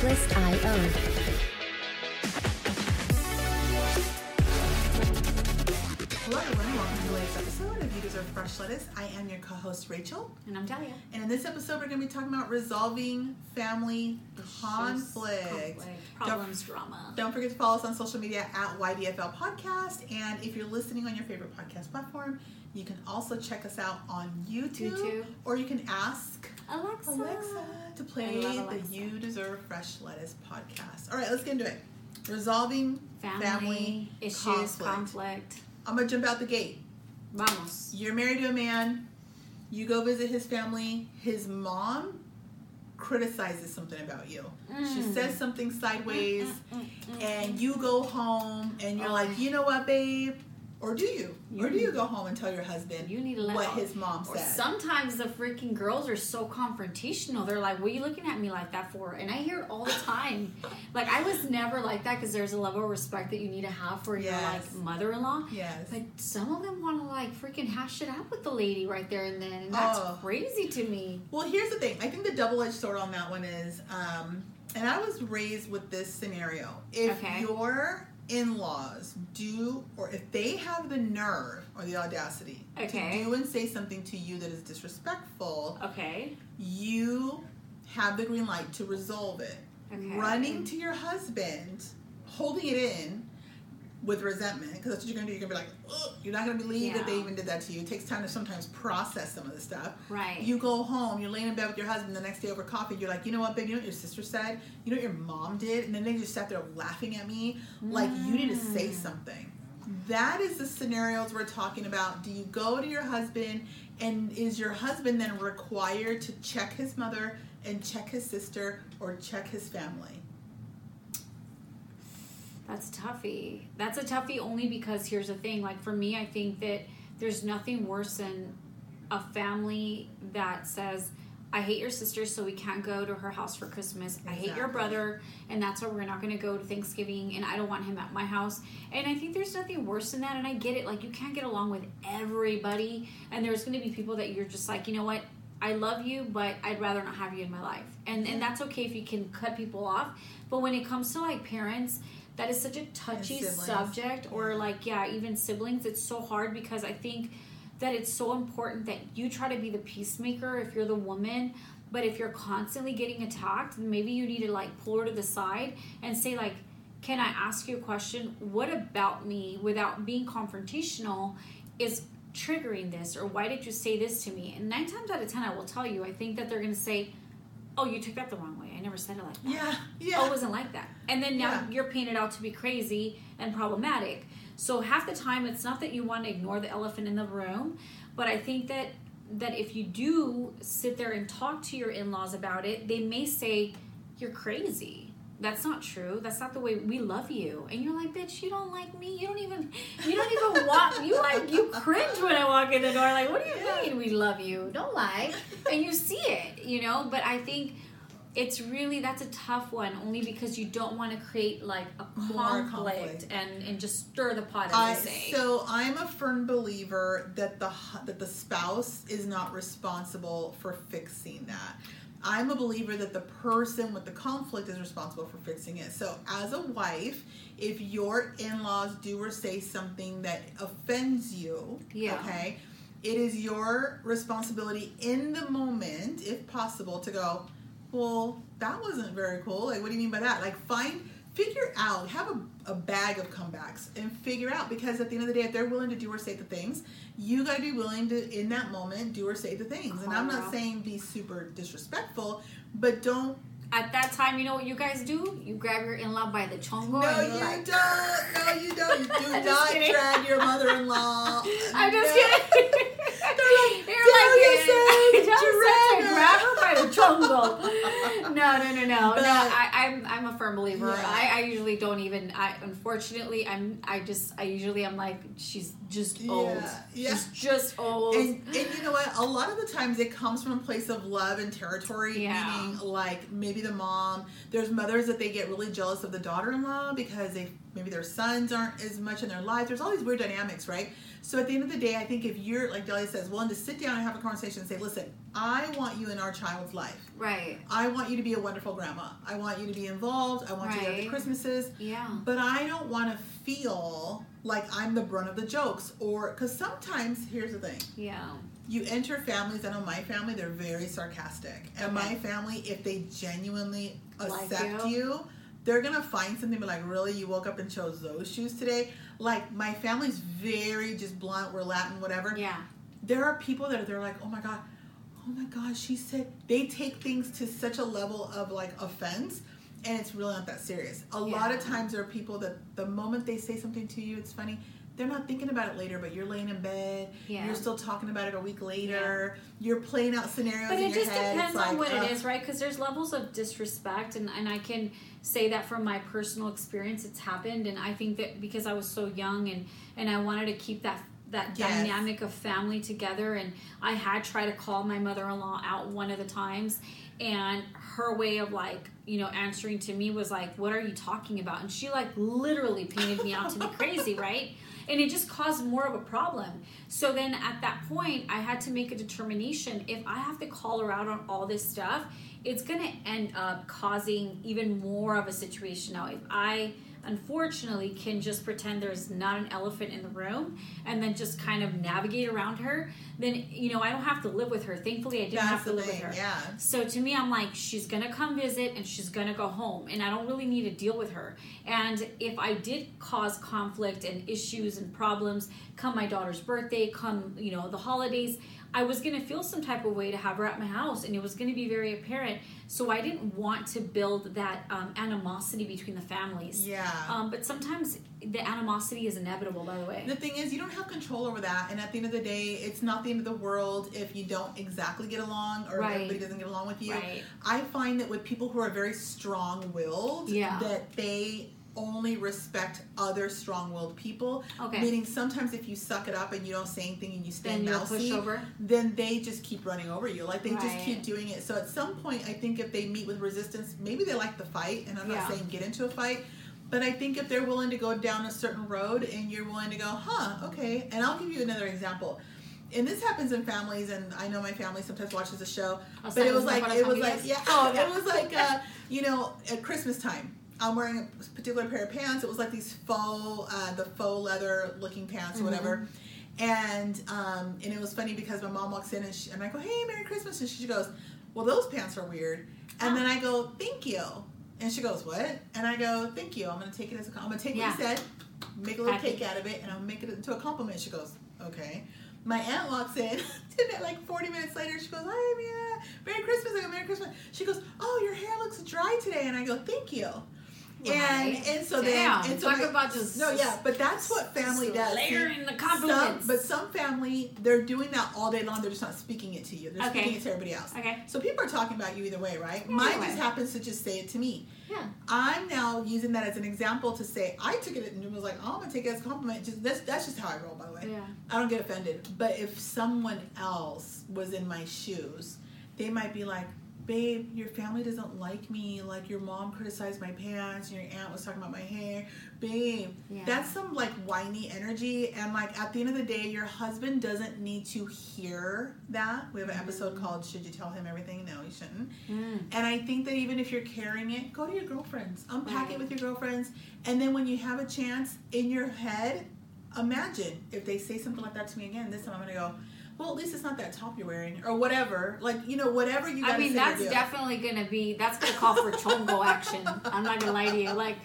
Fresh.io. Hello everyone, welcome to the episode of You Deserve Fresh Lettuce. I am your co-host Rachel, And I'm Talia. and in this episode we're going to be talking about resolving family conflict. Conflict, Problems, drama. Don't forget to follow us on social media at YDFL Podcast, and if you're listening on your favorite podcast platform, you can also check us out on YouTube, YouTube. or you can ask Alexa. Alexa to play love the You Deserve Fresh Lettuce podcast. All right, let's get into it. Resolving Family, family issues, conflict. conflict. I'm gonna jump out the gate. Vamos. You're married to a man, you go visit his family, his mom criticizes something about you. She Mm. says something sideways, Mm, mm, and you go home and you're Oh. like, you know what, babe? Or do you? You or do you go home and tell your husband You need to let what his mom said? sometimes the freaking girls are so confrontational. They're like, "What are you looking at me like that for?" And I hear it all the time. like I was never like that because there's a level of respect that you need to have for your like mother-in-law. yes. But some of them want to like freaking hash it out with the lady right there and then, and that's Oh. crazy to me. Well, here's the thing. I think the double-edged sword on that one is, um, and I was raised with this scenario. If Okay. Your in-laws do, or if they have the nerve or the audacity Okay. to do and say something to you that is disrespectful, Okay. you have the green light to resolve it. Okay. Running to your husband, holding it in with resentment, because that's what you're gonna do. You're gonna be like, Ugh. you're not gonna believe that they even did that to you. It takes time to sometimes process some of the stuff. Right. You go home, you're laying in bed with your husband the next day over coffee. You're like, you know what, babe? You know what your sister said? You know what your mom did? And then they just sat there laughing at me. Like, you need to say Mm. something. That is the scenarios we're talking about. Do you go to your husband, and is your husband then required to check his mother and check his sister or check his family? That's toughy. That's a toughie only because here's the thing. Like for me, I think that there's nothing worse than a family that says, I hate your sister, so we can't go to her house for Christmas. I hate your brother, and that's why we're not going to go to Thanksgiving, and I don't want him at my house. And I think there's nothing worse than that, and I get it. Like, you can't get along with everybody, and there's going to be people that you're just like, you know what? I love you, but I'd rather not have you in my life. And, and that's okay if you can cut people off. But when it comes to like parents, that is such a touchy subject, or like, yeah, even siblings, it's so hard because I think that it's so important that you try to be the peacemaker if you're the woman but if you're constantly getting attacked maybe you need to like pull her to the side and say like can i ask you a question? What about me without being confrontational is triggering this or why did you say this to me? And nine times out of ten i will tell you i think that they're going to say oh you took that the wrong way i never said it like that Yeah, yeah. oh, it wasn't like that. And then now Yeah. you're painted out to be crazy and problematic. So half the time, it's not that you want to ignore the elephant in the room, but I think that that if you do sit there and talk to your in-laws about it, they may say you're crazy. That's not true. That's not the way we love you. And you're like, bitch, you don't like me. You don't even you don't even walk you like you cringe when I walk in the door. Like, what do you Yeah. mean we love you? Don't lie. And you see it, you know, but I think it's really that's a tough one only mm-hmm. because you don't want to create like a conflict, conflict. and and just stir the pot I, so I'm a firm believer that the that the spouse is not responsible for fixing that. I'm a believer that the person with the conflict is responsible for fixing it. So as a wife, if your in-laws do or say something that offends you, Yeah. okay, it is your responsibility in the moment, if possible, to go, well, that wasn't very cool. Like, what do you mean by that? Like, find, figure out, have a, a bag of comebacks and figure out because at the end of the day, if they're willing to do or say the things, you got to be willing to, in that moment, do or say the things. And I'm not saying be super disrespectful, but don't. at that time you know what you guys do you grab your in-law by the chongo No, you like don't. No, you don't. You do not drag your mother-in-law. I'm just No. kidding. "Tell like, yourself, tell yourself to drag her." grab her by the chongo. No, no, no, no, But- no. I, I'm, I'm a firm believer. Yeah. I, I usually don't even. I unfortunately, I'm. I just. I usually am like, she's just old. Yeah, yeah. She's just old. And, and you know what? A lot of the times it comes from a place of love and territory. Yeah. Meaning, like maybe the mom. There's mothers that they get really jealous of the daughter-in-law because they maybe their sons aren't as much in their life. There's all these weird dynamics, right? So at the end of the day, I think if you're like Delia says, willing to sit down and have a conversation and say, listen, I want you in our child's life. Right. I want you to be a wonderful grandma. I want you to be involved. I want you to have the Christmases. Yeah. But I don't want to feel like I'm the brunt of the jokes or because sometimes here's the thing Yeah. you enter families I know my family they're very sarcastic and Okay. my family if they genuinely Like accept you? you they're gonna find something be like really you woke up and chose those shoes today like my family's very just blunt we're latin whatever Yeah. there are people that are they're like, oh my god, oh my god, she said they take things to such a level of like offense, and it's really not that serious. A lot of times there are people that the moment they say something to you, it's funny. They're not thinking about it later, but you're laying in bed. Yeah. You're still talking about it a week later. You're playing out scenarios But it just head. depends it's on like, what ugh. it is, right? Because there's levels of disrespect, and, and I can say that from my personal experience, it's happened. And I think that because I was so young and, and I wanted to keep that that Yes. dynamic of family together, and I had tried to call my mother in law out one of the times, and her way of like you know answering to me was like, "What are you talking about?" And she like literally painted me out to be crazy, right? And it just caused more of a problem. So then at that point, I had to make a determination if I have to call her out on all this stuff, it's going to end up causing even more of a situation. Now, if I unfortunately can just pretend there's not an elephant in the room and then just kind of navigate around her, then you know, I don't have to live with her. Thankfully, I didn't That's have to live thing, with her. yeah. So to me, I'm like, she's gonna come visit and she's gonna go home, and I don't really need to deal with her. And if I did cause conflict and issues and problems, come my daughter's birthday, come you know the holidays, I was gonna feel some type of way to have her at my house, and it was gonna be very apparent. So I didn't want to build that um, animosity between the families. Yeah. Um, but sometimes the animosity is inevitable. By the way. The thing is, you don't have control over that, and at the end of the day, it's not the end of the world if you don't exactly get along or Right. everybody doesn't get along with you. Right. I find that with people who are very strong-willed, Yeah. that they only respect other strong-willed people. Okay. Meaning, sometimes if you suck it up and you don't say anything and you Then mousy, then they just keep running over you. Like they just keep doing it. So at some point, I think if they meet with resistance, maybe they like the fight, and I'm Yeah. not saying get into a fight. But I think if they're willing to go down a certain road and you're willing to go, huh, okay. And I'll give you another example. And this happens in families, and I know my family sometimes watches the show. Oh, but it was like it was like yeah. Oh, yeah. it was like uh, you know at Christmas time. I'm wearing a particular pair of pants. It was like these faux, uh, the faux leather looking pants Mm-hmm. or whatever. And um, and it was funny because my mom walks in and, she, and I go, "Hey, Merry Christmas!" And she goes, "Well, those pants are weird." And then I go, "Thank you." And she goes, "What?" And I go, "Thank you. I'm gonna take it as a I'm gonna take Yeah. what you said, make a little Happy. cake out of it, and I'll make it into a compliment." She goes, "Okay." My aunt walks in, like 40 minutes later, she goes, "Hi, Mia. Merry Christmas." I go, "Merry Christmas." She goes, "Oh, your hair looks dry today," and I go, "Thank you." Right. And and so Damn, then and so talk my- about just no yeah but that's what family does layering the some, compliments. but some family they're doing that all day long they're just not speaking it to you they're Okay. speaking it to everybody else Okay. so people are talking about you either way right Either mine way. just happens to just say it to me Yeah. I'm now using that as an example to say I took it and was like oh I'm gonna take it as a compliment just that's that's just how I roll by the way Yeah. I don't get offended. But if someone else was in my shoes, they might be like, babe, your family doesn't like me. Like your mom criticized my pants, and your aunt was talking about my hair. Babe, Yeah. that's some like whiny energy. And like at the end of the day, your husband doesn't need to hear that. We have an episode called Should You Tell Him Everything? No, you shouldn't. Mm. And I think that even if you're carrying it, go to your girlfriends, unpack Right. it with your girlfriends, and then when you have a chance in your head, imagine if they say something like that to me again. This time I'm gonna go, well, at least it's not that top you're wearing, or whatever. Like you know, whatever you. I mean, that's definitely gonna be that's gonna call for chongo action. I'm not gonna lie to you. Like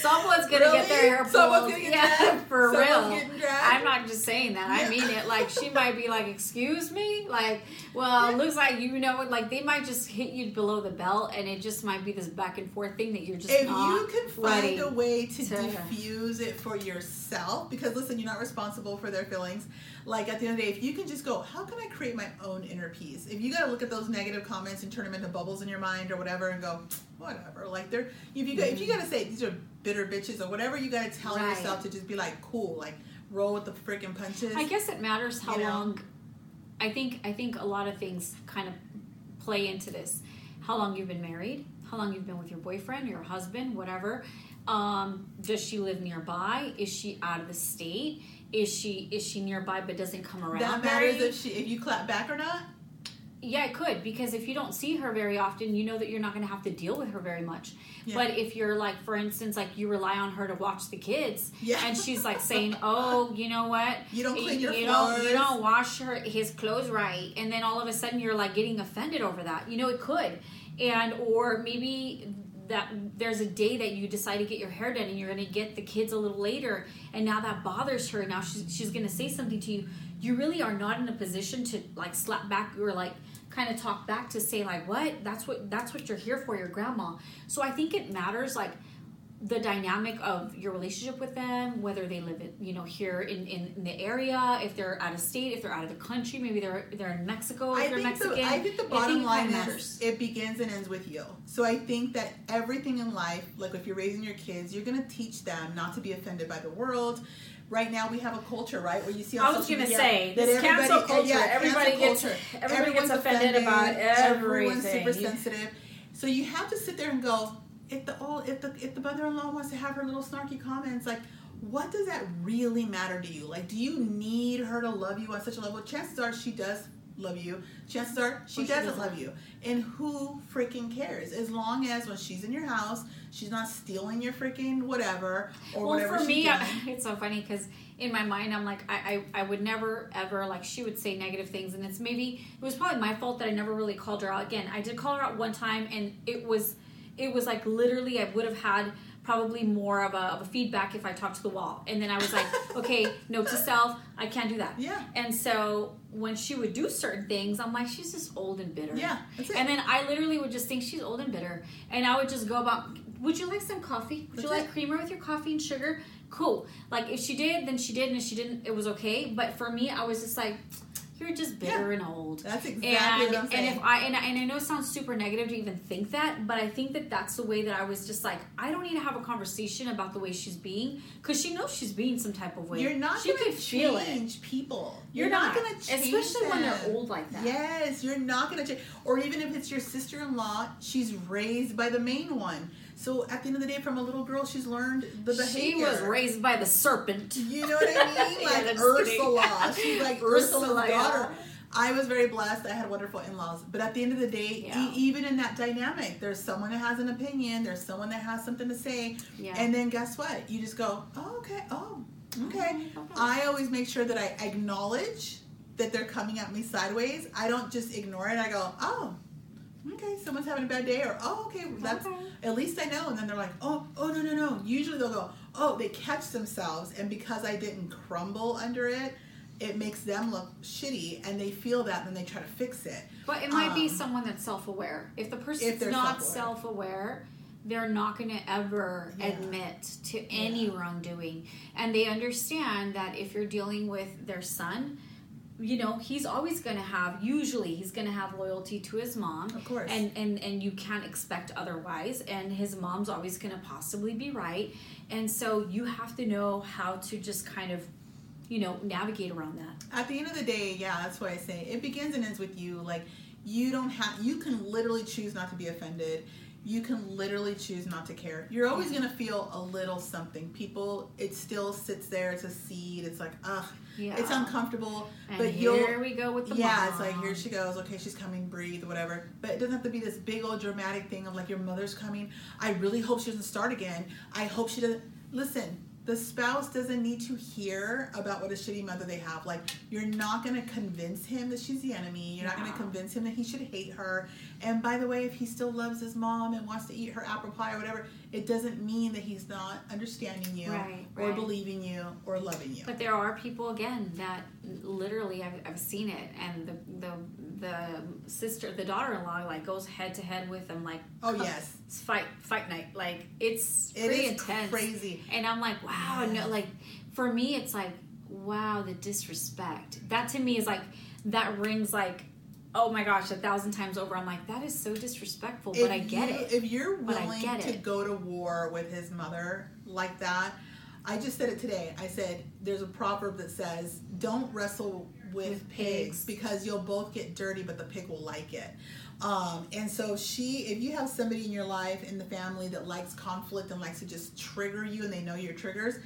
someone's gonna Really? get their hair pulled. Someone's gonna get yeah, dragged? for Someone's real. I'm not just saying that. I mean it. Like she might be like, "Excuse me." Like, well, it looks like you know, like they might just hit you below the belt, and it just might be this back and forth thing that you're just if you can find a way to, to- diffuse it for yourself, because listen, you're not responsible for their feelings. Like at the end of the day, if you can just go, how can I create my own inner peace? If you got to look at those negative comments and turn them into bubbles in your mind or whatever, and go, whatever. Like they're if you got, if you got to say these are bitter bitches or whatever, you got to tell Right. yourself to just be like, cool, like roll with the freaking punches. I guess it matters how You know? long. I think I think a lot of things kind of play into this. How long you've been married, how long you've been with your boyfriend, your husband, whatever. Um, does she live nearby? Is she out of the state? Is she is she nearby but doesn't come around? That very- matters if she if you clap back or not. Yeah, it could because if you don't see her very often, you know that you're not going to have to deal with her very much. Yeah. But if you're like, for instance, like you rely on her to watch the kids, Yeah. and she's like saying, "Oh, you know what? You don't clean your you don't you don't wash her his clothes right," and then all of a sudden you're like getting offended over that. You know, it could, and or maybe that there's a day that you decide to get your hair done and you're going to get the kids a little later and now that bothers her now she's, she's going to say something to you you really are not in a position to like slap back or like kind of talk back to say like what? That's what that's what you're here for your grandma. So i think it matters like the dynamic of your relationship with them whether they live in you know here in, in, in the area if they're out of state if they're out of the country maybe they're they're in mexico if I they're think, mexican the, I think the bottom it line kinda is matters. it begins and ends with you. So I think that everything in life, like if you're raising your kids, you're gonna teach them not to be offended by the world. Right now we have a culture, right, where you see on I was gonna media say, that this everybody, cancel culture, yeah, everybody cancel gets- culture. everybody Everyone's gets offended about everything. Everyone's super sensitive. So you have to sit there and go, if the old, if the if the mother-in-law wants to have her little snarky comments, like what does that really matter to you? Like, do you need her to love you on such a level? Chances are she does love you. Chances are she she doesn't doesn't. love you. And who freaking cares? As long as when she's in your house, she's not stealing your freaking whatever or well whatever. for me. I, it's so funny because in my mind i'm like I, I i would never ever like she would say negative things and it's maybe it was probably my fault that i never really called her out again i did call her out one time and it was it was like literally i would have had probably more of a, of a feedback if i talked to the wall and then i was like okay note to self i can't do that yeah, and so when she would do certain things i'm like she's just old and bitter yeah. And then I literally would just think she's old and bitter. And I would just go about, would you like some coffee? Would you That's like it. creamer with your coffee and sugar? Cool. Like if she did, then she did. And if she didn't, it was okay. But for me, I was just like, you're just bitter and old. that's exactly And, what I'm saying. and if I and, I and I know it sounds super negative to even think that, but I think that that's the way that I was just like I don't need to have a conversation about the way she's being because she knows she's being some type of way. you're not she going could to feel it. change people. You're, not, going to change especially when they're old like that. Yes, you're not going to change. Or even if it's your sister in law, she's raised by the main one. So at the end of the day, from a little girl, she's learned the behavior. She was raised by the serpent. You know what I mean? Like that's Ursula. She's like Ursula, Ursula's yeah. daughter. I was very blessed. I had wonderful in-laws. But at the end of the day, e- even in that dynamic, there's someone that has an opinion. There's someone that has something to say. Yeah. And then guess what? You just go, oh, okay. Oh, okay. Okay. I always make sure that I acknowledge that they're coming at me sideways. I don't just ignore it. I go, oh, okay, someone's having a bad day, or oh, okay, that's Okay. at least I know. And then they're like, oh, oh, no, no, no. Usually they'll go, oh, they catch themselves, and because I didn't crumble under it, it makes them look shitty, and they feel that, and then they try to fix it. But it might be Um, someone that's self-aware. If the person's If not self-aware. self-aware, they're not going to ever Yeah. admit to any wrongdoing, and they understand that if you're dealing with their son, you know he's always going to have. Usually, he's going to have loyalty to his mom, Of course. and and and you can't expect otherwise. And his mom's always going to possibly be right, and so you have to know how to just kind of, you know, navigate around that. At the end of the day, yeah, that's why I say it begins and ends with you. Like you don't have you can literally choose not to be offended. You can literally choose not to care. You're always gonna feel a little something. People, it still sits there. It's a seed. It's like, ugh, Yeah. it's uncomfortable. And but you'll here we go with the yeah, it's like here she goes. Okay, she's coming. Breathe, whatever. But it doesn't have to be this big old dramatic thing of like your mother's coming. I really hope she doesn't start again. I hope she doesn't. Listen, the spouse doesn't need to hear about what a shitty mother they have. Like you're not gonna convince him that she's the enemy. You're not gonna convince him that he should hate her. And by the way, if he still loves his mom and wants to eat her apple pie or whatever, it doesn't mean that he's not understanding you Right, or right. believing you or loving you. But there are people again that literally I've, I've seen it, and the the the sister, the daughter-in-law, like goes head to head with them, like oh yes, it's fight fight night, like it's it pretty intense. crazy. And I'm like, wow, no, like for me, it's like, wow, the disrespect. That to me is like that rings like, oh my gosh, a thousand times over. I'm like, that is so disrespectful, but I get you, it. If you're But I willing to it. go to war with his mother like that, I just said it today. I said there's a proverb that says, "Don't wrestle with, With pigs. pigs. because you'll both get dirty, but the pig will like it. Um, and so she, if you have somebody in your life in the family that likes conflict and likes to just trigger you, and they know your triggers,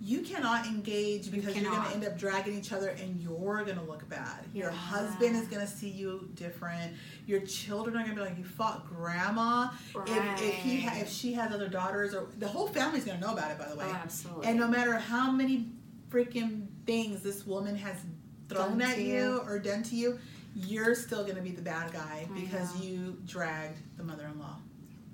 you cannot engage because you are going to end up dragging each other, and you're going to look bad. Your Yeah. husband is going to see you different. Your children are going to be like, "You fought grandma." If, if he ha- Right. if she has other daughters, or the whole family's going to know about it. By the way, Oh, absolutely. and no matter how many freaking things this woman has thrown at you, you. or done to you, you're still going to be the bad guy because you dragged the mother-in-law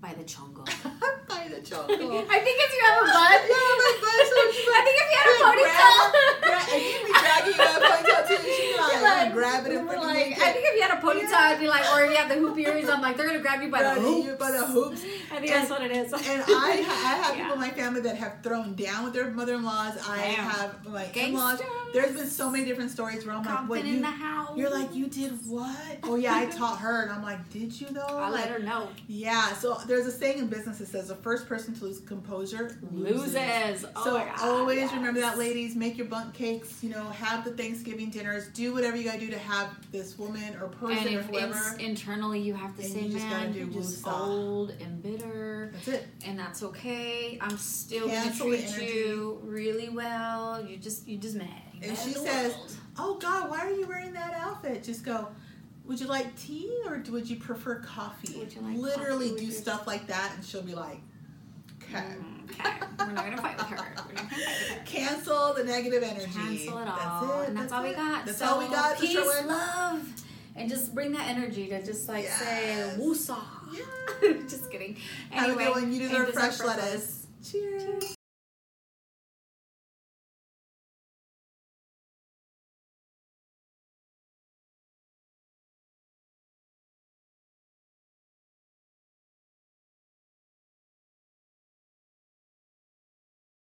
by the chongo. by the choke. I think if you have a bun. Yeah, my butt, so I think if you had a ponytail. grab- and you'd be dragging your ponytail too. She'd like, like, grab it and we're like, yank I think if you had a ponytail, Yeah. I'd be like, or if you have the hoop earrings, I'm like, they're gonna grab you by the hoops. you by the hoops. I think that's what it is. And I, I have Yeah. people in my family that have thrown down with their mother-in-laws. I Damn. have my Gangsters. in-laws. There's been so many different stories where I'm like, what in you? the house. You're like, you did what? Oh yeah, I taught her, and I'm like, did you though? I like, let her know. Yeah. So there's a saying in business that says the first person to lose composure loses. Loses. Oh so my God, always yes. remember that, ladies. Make your bundt cakes. You know, have the Thanksgiving dinners. Do whatever you gotta do to have this woman or And person or if whoever. internally you have to And say, you just man, do you're just woosah." old and bitter, That's it. and that's okay. I'm still gonna treat you really well. You just, you just mad. If she says, world. "Oh God, why are you wearing that outfit?" Just go. Would you like tea or would you prefer coffee? Would you like Literally coffee do stuff like that, and she'll be like, "Okay." Mm, okay, we're not gonna fight with her. We're not gonna fight with her. Cancel the negative energy. Cancel it all, That's it. and that's, all we got. That's so all we got. Peace, love, and just bring that energy to just like Yes. say woosah. Yeah. just kidding. Have a Anyway, good one. You deserve fresh fresh lettuce. Cheers. Cheers.